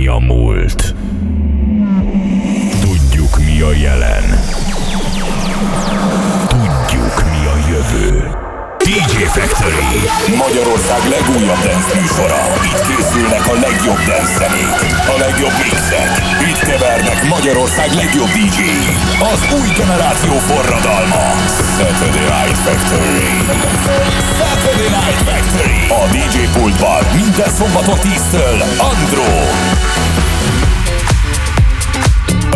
mi a múlt. Tudjuk mi a jelen. Factory Magyarország legújabb dance műsora. Itt készülnek a legjobb dance zenék, a legjobb mixek. Itt kevernek Magyarország legjobb dj Az új generáció forradalma. Saturday Night Factory. Saturday Night Factory. A DJ pultban minden szombaton 10-től Andro.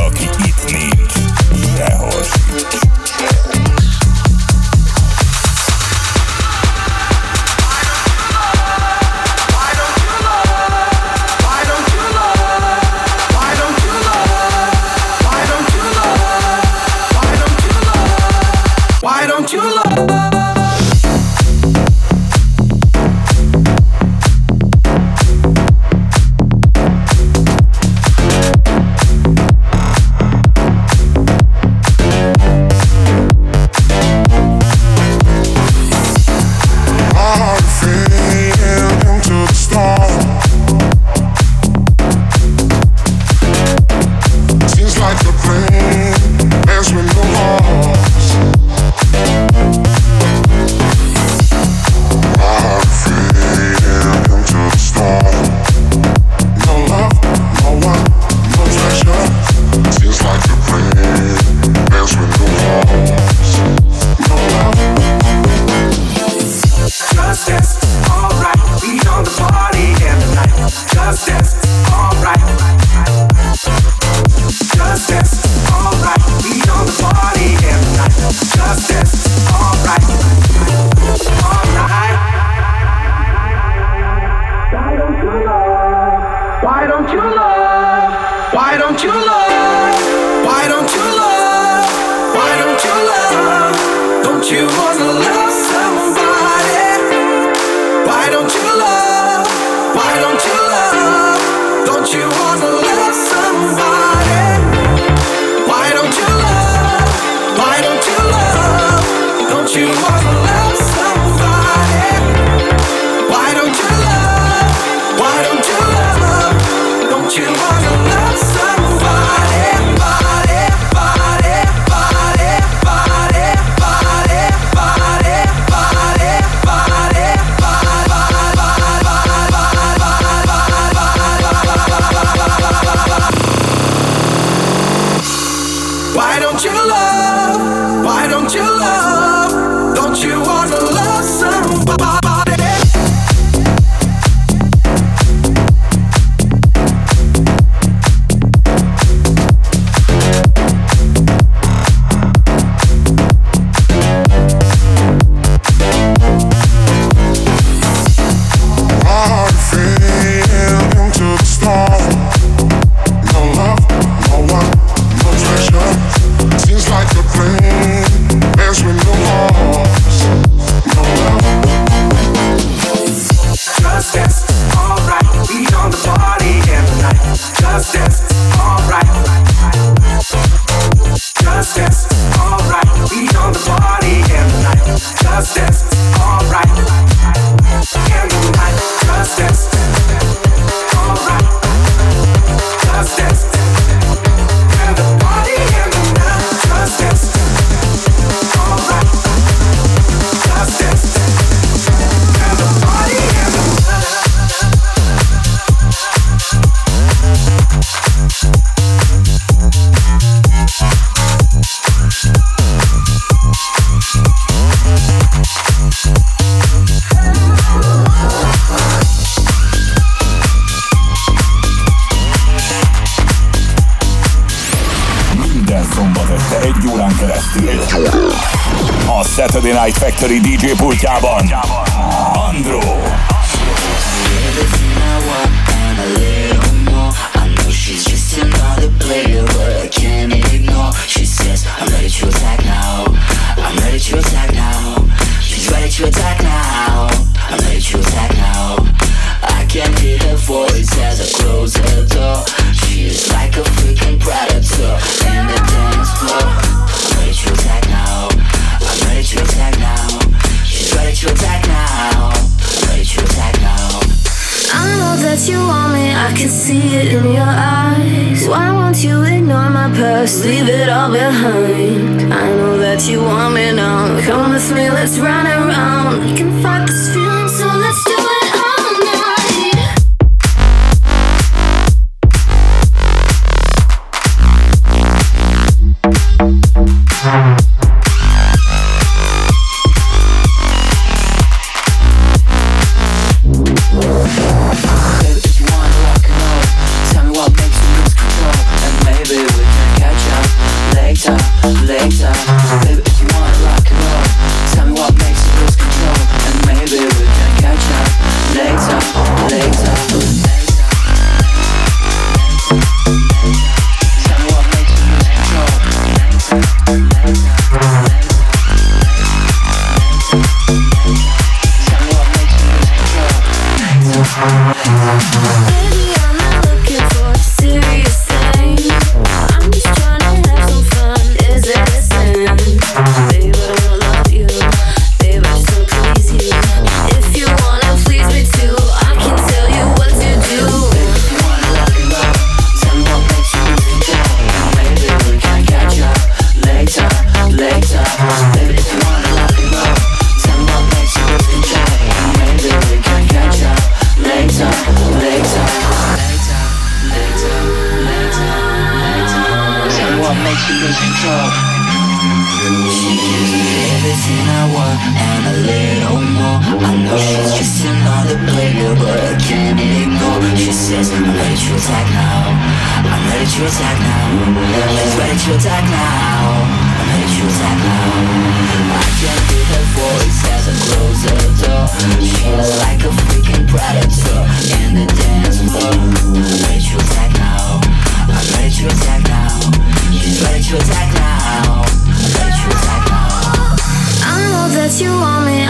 Aki itt nincs, sehol sincs.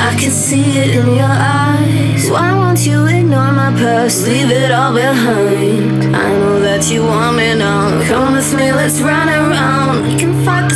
I can see it in your eyes. Why won't you ignore my past? Leave it all behind. I know that you want me now. Come with me, let's run around. We can fuck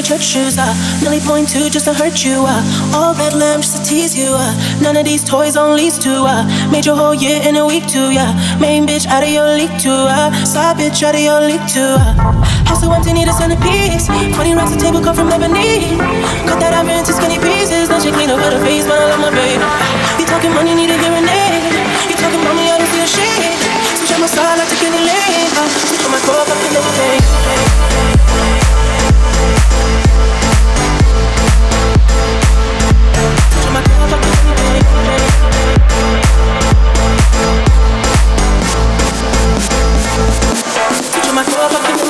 your church shoes. Uh. Millie point two just to hurt you. Uh. All red lamb just to tease you. Uh. None of these toys on lease to. Uh. Made your whole year in a week too. Yeah. Main bitch out of your league too. Uh. Side bitch out of your league too. Uh. House so empty, need a centerpiece. 20 racks a table cut from Lebanese. Cut that iron into skinny pieces. Then she clean up with her face, but I love my baby. You talking money, need a hearing aid. You talking about me, I don't a shade. Switch on my side, like my soul,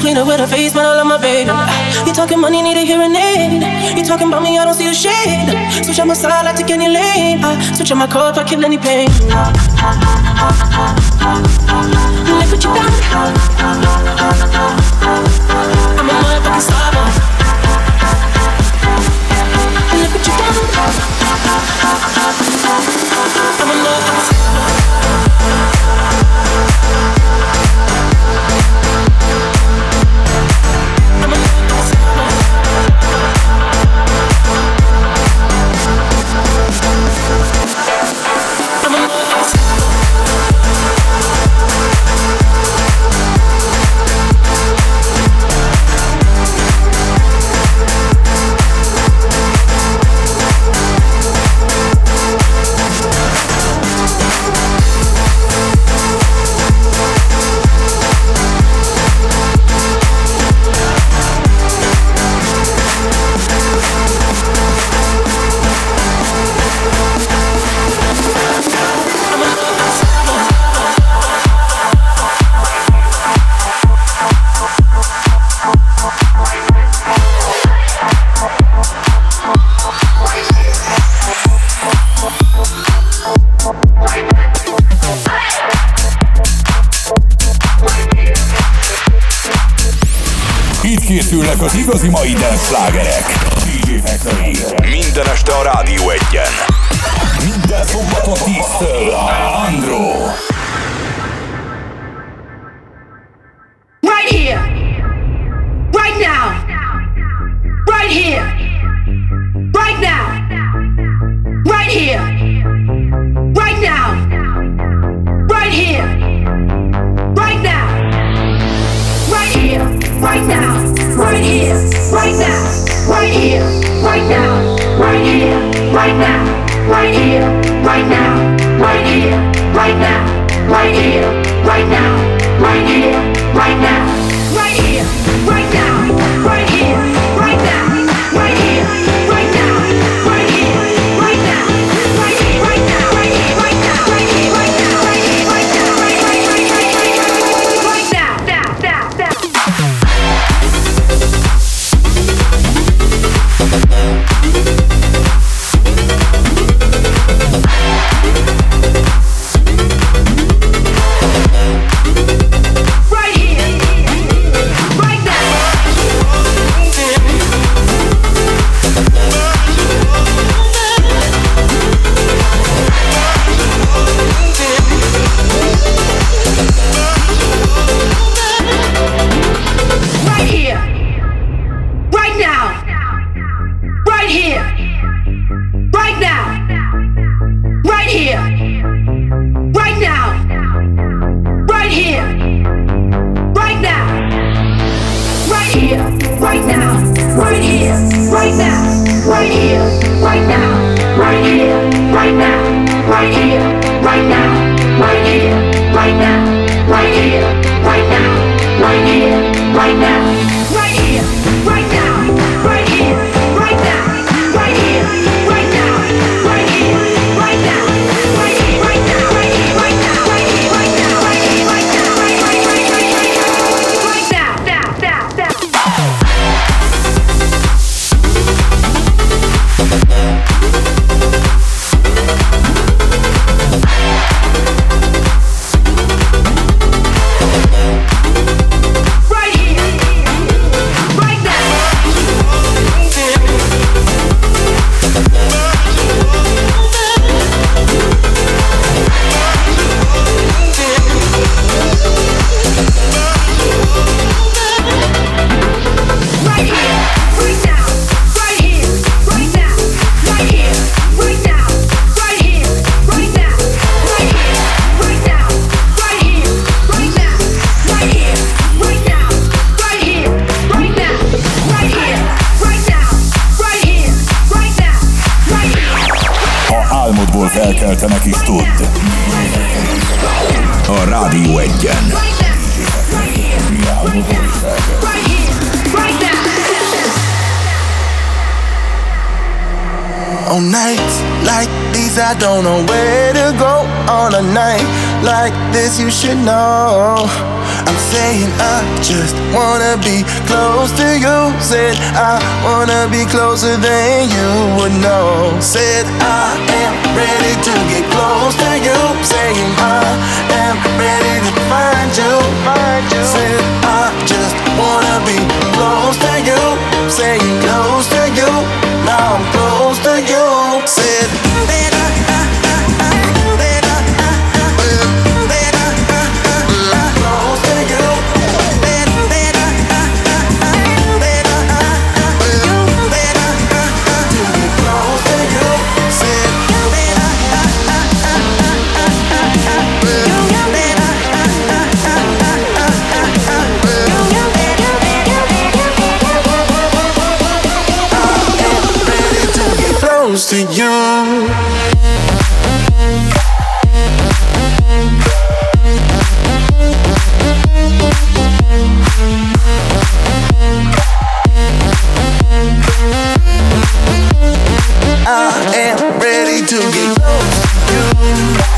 she clean up with her face, man, I love my baby. Ah, you talking money, need a hearing aid. You talking about me, I don't see the shade. Switch on my side, I take any lane. I switch on my car if I kill any pain. Look what you done. Igazi mai dance days I don't know where to go on a night like this. You should know. I'm saying I just wanna be close to you. Said I wanna be closer than you would know. Said I am ready to get close to you. Saying I am ready to find you. Find you. Said I just wanna be close to you. Saying close to you. to get close to you.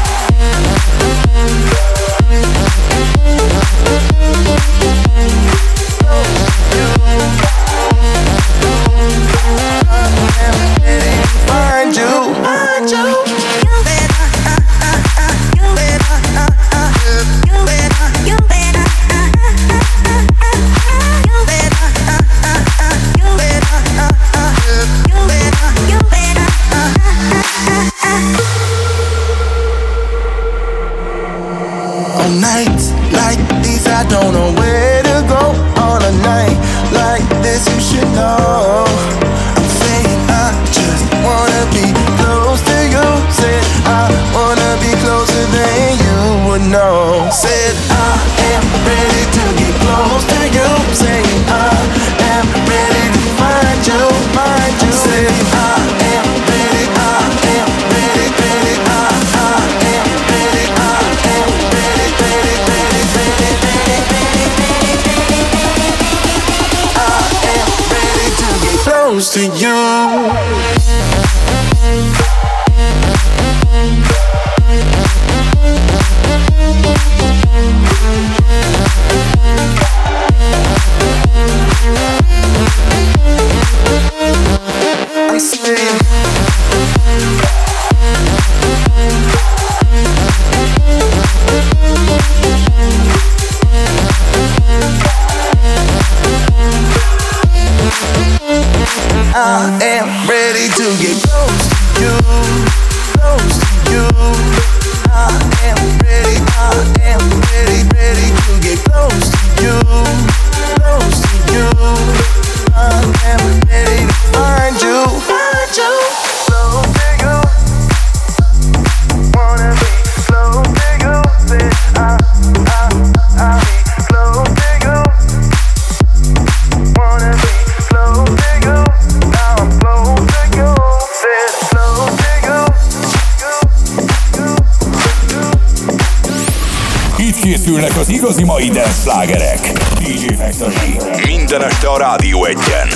Igazi mai dance slágerek. DJ Factory. Minden este a Rádió egyen.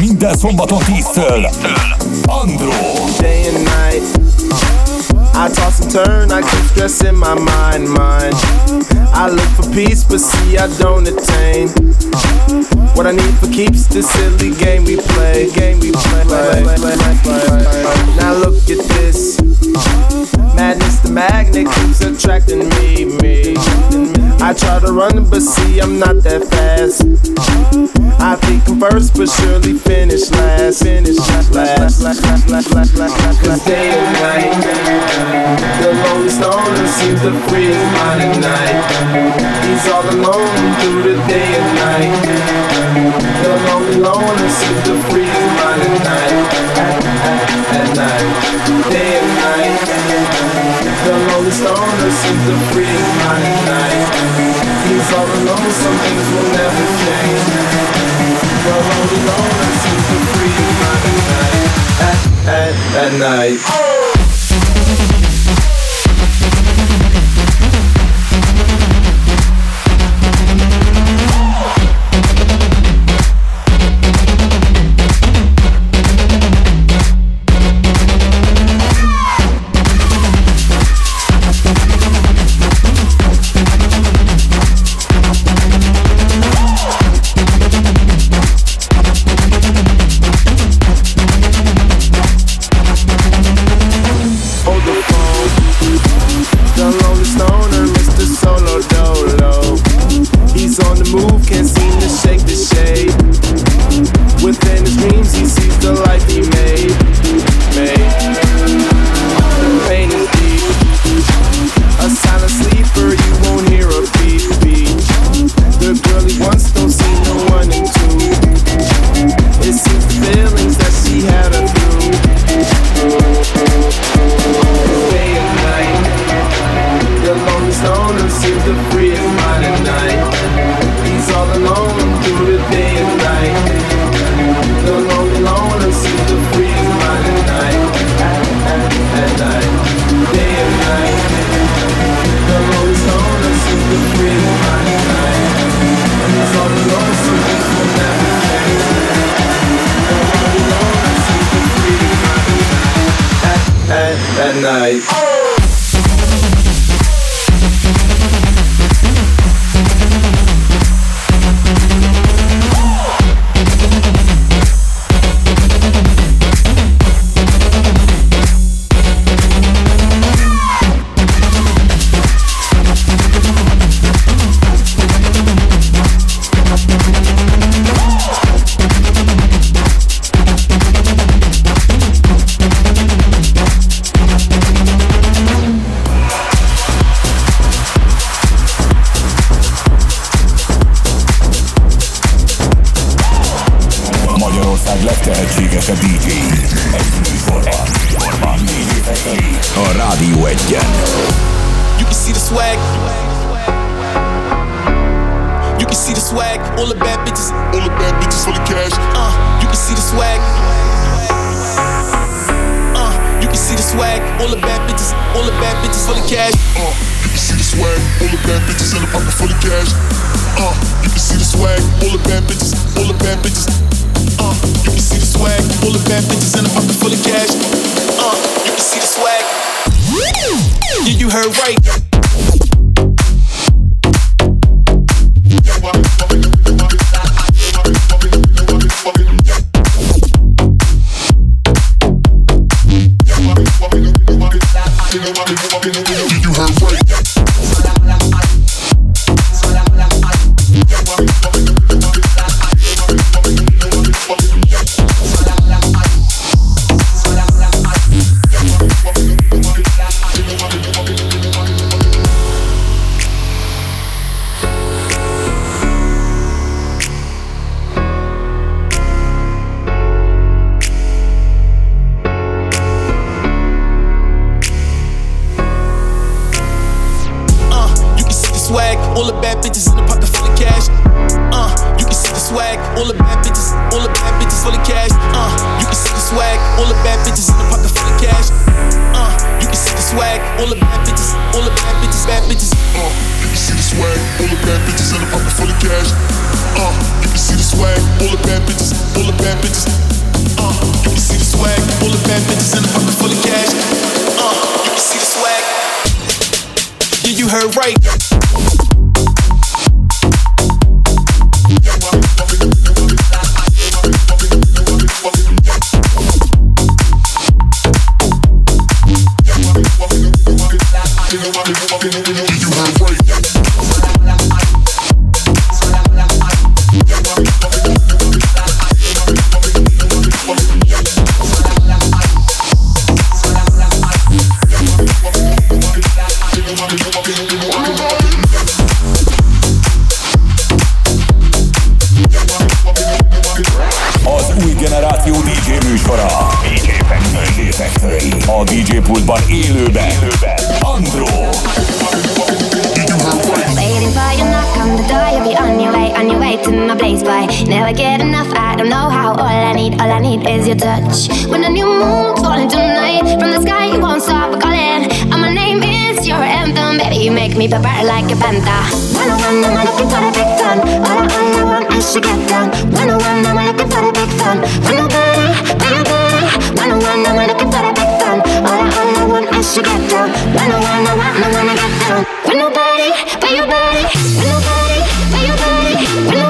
Minden szombaton 10-től. Andro. Day and night. I toss and turn, I keep stressing my mind, mind. I look for peace, but see I don't attain. What I need for keeps the silly game we play, game we play. Now look at this. The magnet keeps attracting me, me. I try to run, but see, I'm not that fast. I think I'm first, but surely finish last. Finish last. Cause day and night, the lonely stoner seems to free his night. He's all alone through the day and night. The lonely loner seems to free his night. At, at, at night, day and night. The lonely stoner seems free mind night. He's all alone, some things will never change. The lonely loner seems to free mind night. At, at, at night. bad bitches in the pocket full of cash. Uh, you can see the swag. All the bad bitches, all the bad bitches, bad bitches. Uh, you can see the swag. All the bad bitches in the pocket full of cash. Uh, you can see the swag. All the bad bitches, all the bad bitches. Uh, you can see the swag. All the bad bitches in the pocket full of cash. Uh, you can see the swag. Yeah, you heard right. feeling is your touch. When the new moon's falling tonight, from the sky you won't stop calling. And my name is your anthem, baby. You make me pepper like a panther. When I when I'm looking for the big fun, all I, all I want is to get done. When I when I'm looking for the big fun, when I when when I when I'm looking for the big fun, all I, all I want is to get done. When I when I when I when I get down. When nobody, but your body, when nobody, but your body.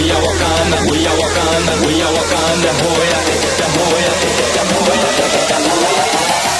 Wakanda, we are Wakanda, We are Wakanda. Hoya, Hoya, Hoya, Hoya, Hoya, Hoya, Hoya,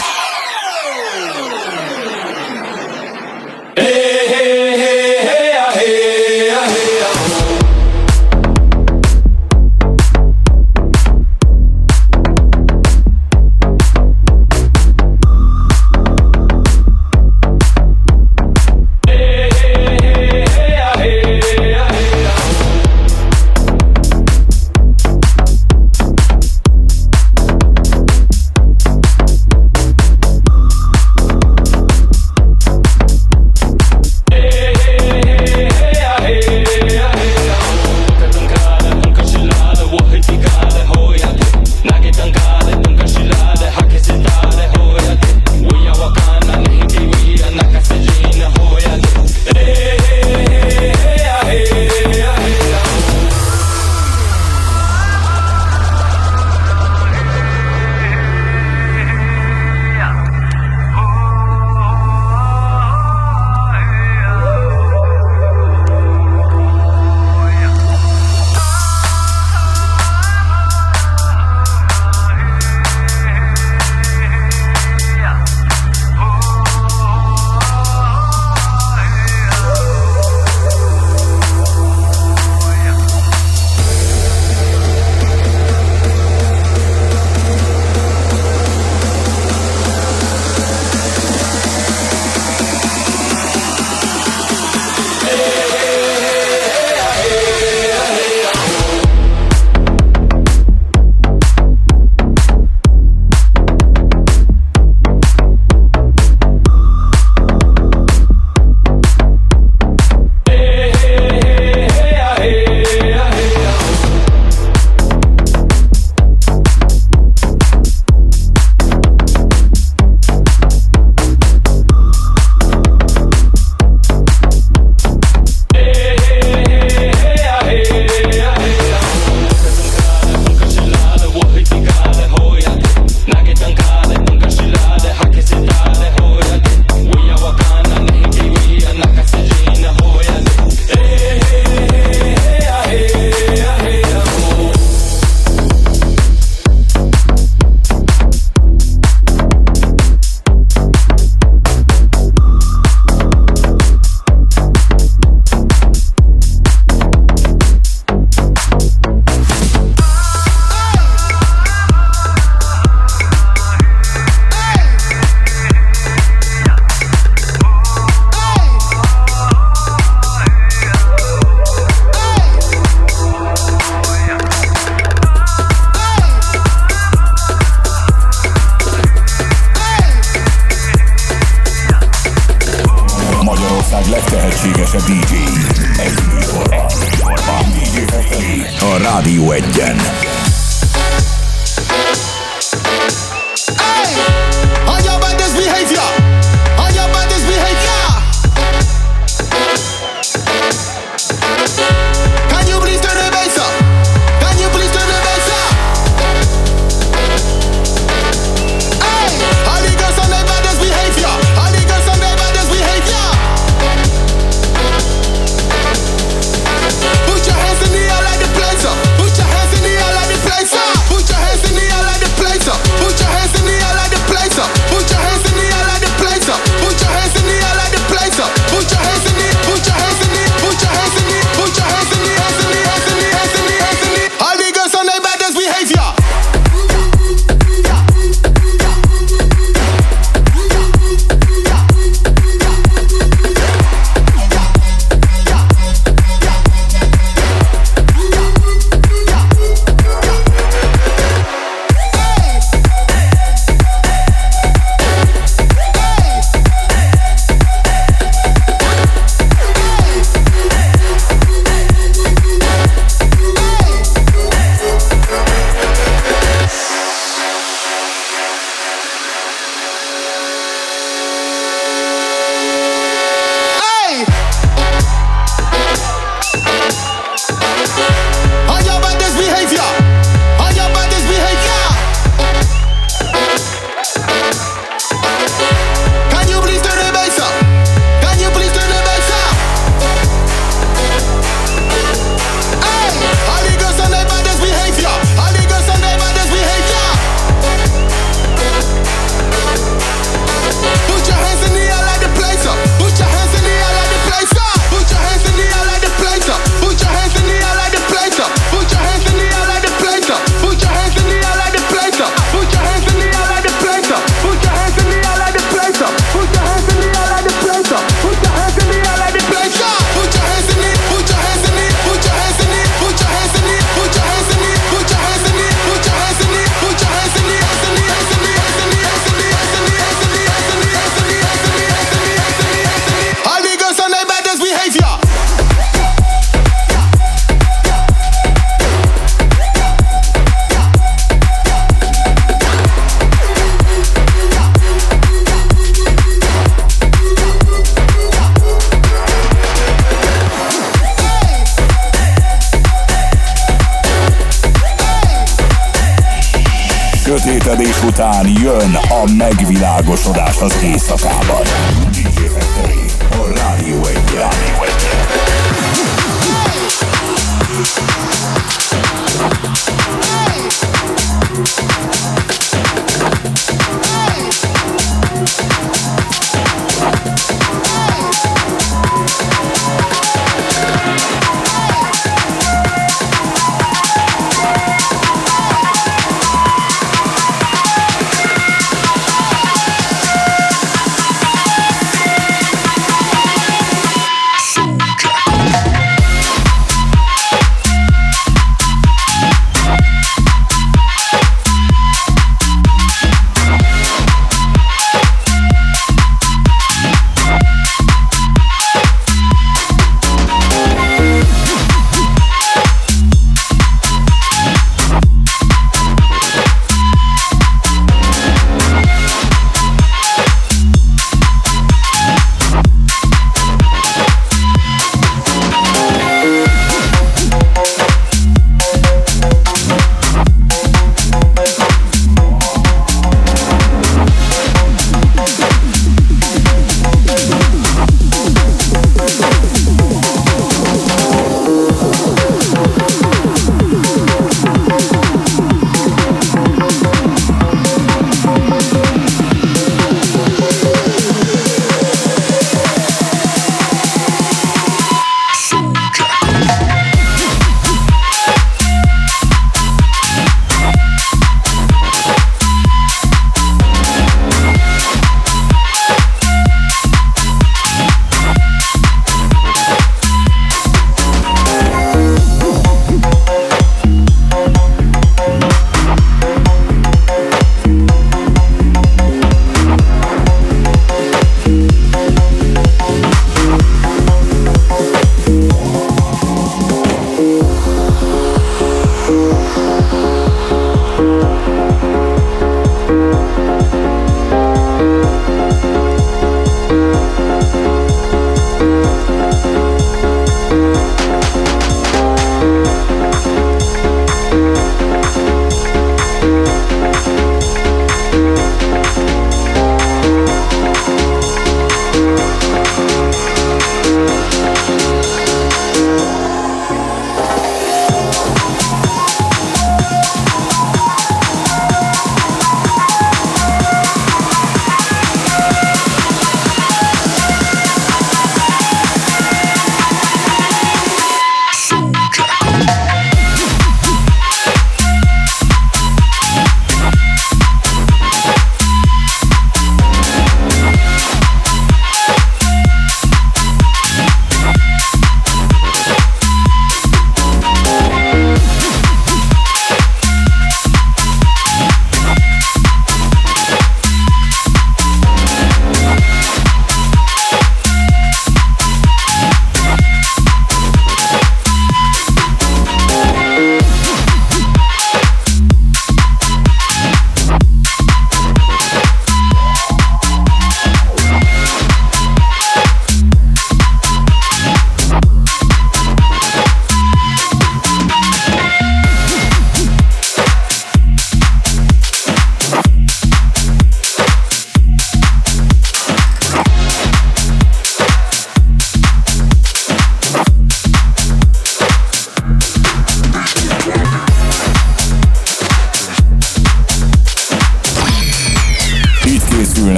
a megvilágosodás az éjszakában.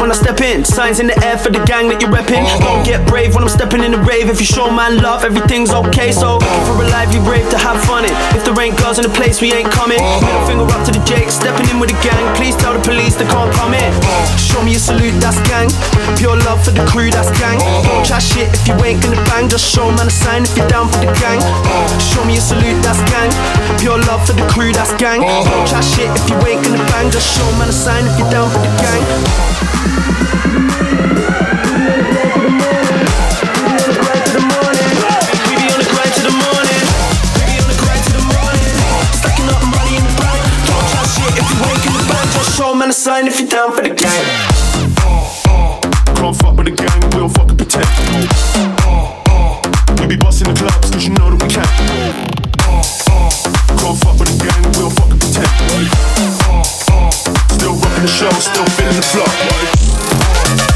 When I step in. Signs in the air for the gang that you're repping. Uh-huh. Don't get brave when I'm stepping in the rave. If you show man love, everything's okay. So for a lively rave to have fun in. If there ain't girls in the place, we ain't coming. Uh-huh. Middle finger up to the Jake, stepping in with the gang. Please tell the police they can't come in. Uh-huh. Show me a salute, that's gang. Pure love for the crew, that's gang. Don't chat shit if you ain't gonna bang. Just show man a sign if you're down for the gang. Show me a salute, that's gang. Pure love for the crew, that's gang. Don't chat shit if you ain't gonna bang. Just show man a sign if you're down for the gang. Uh, uh. We'll protect. Uh, uh. Can't fuck with the gang, we don't fucking pretend. The show, still feeling the flow.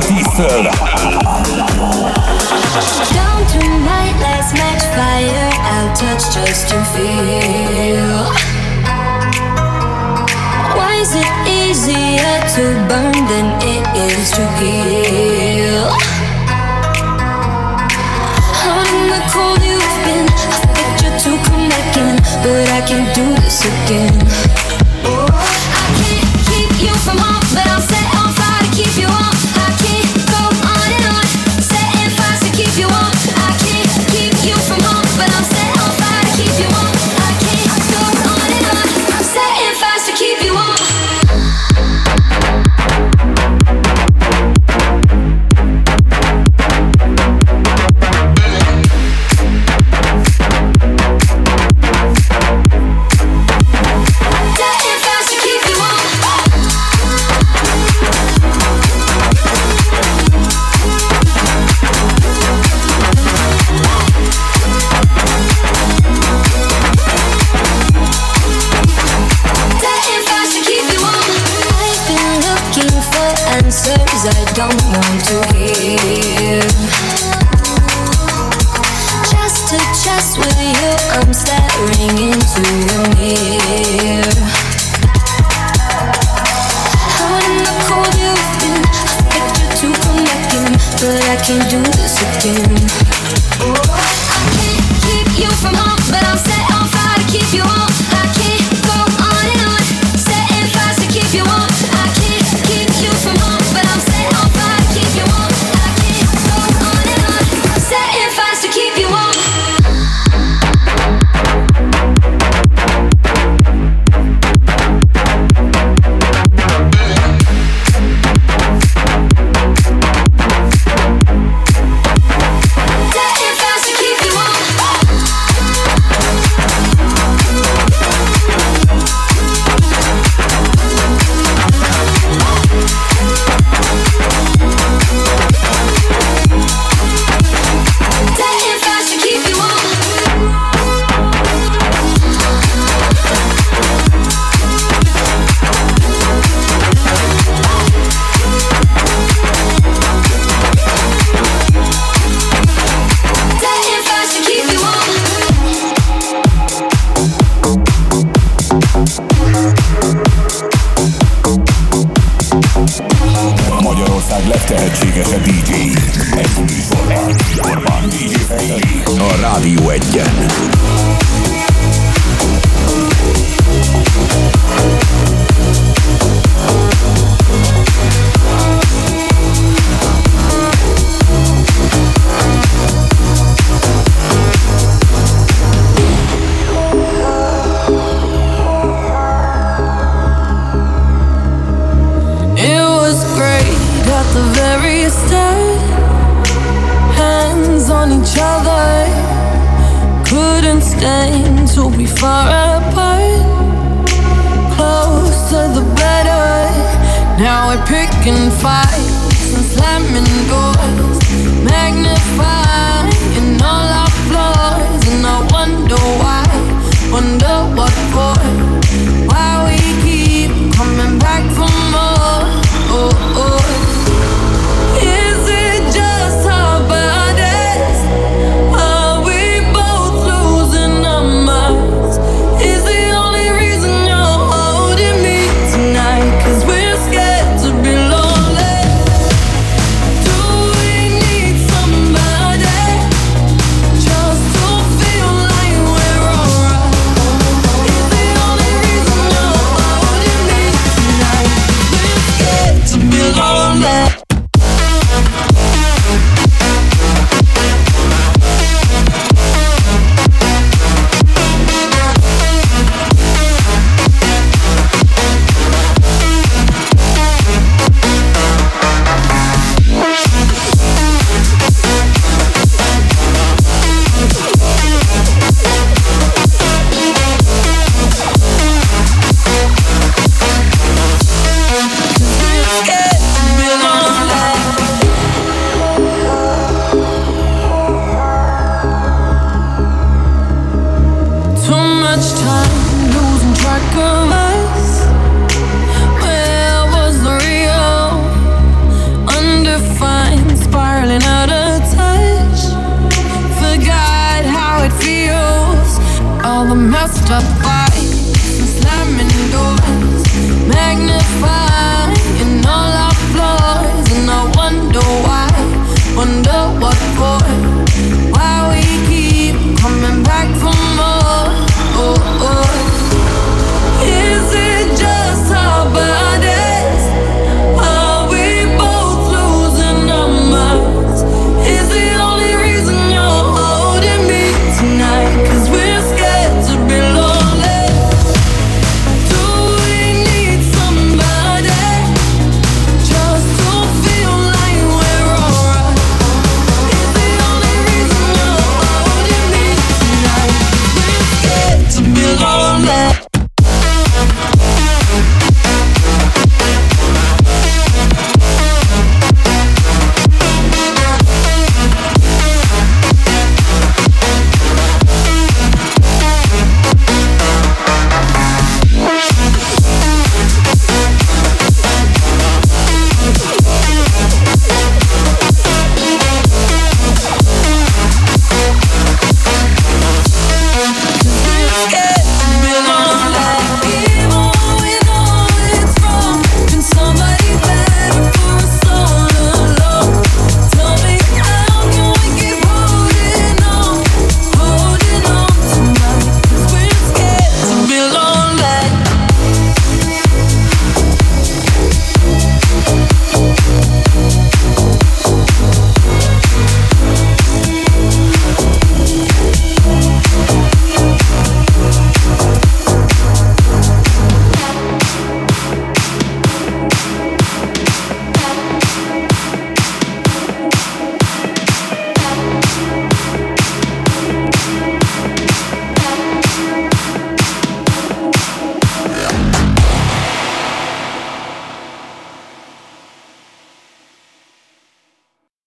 10-től. Down tonight, let's match fire. I'll touch just to feel. Why is it easier to burn than it is to heal? Out in the cold you've been, I you to come back in, but I can't do this again.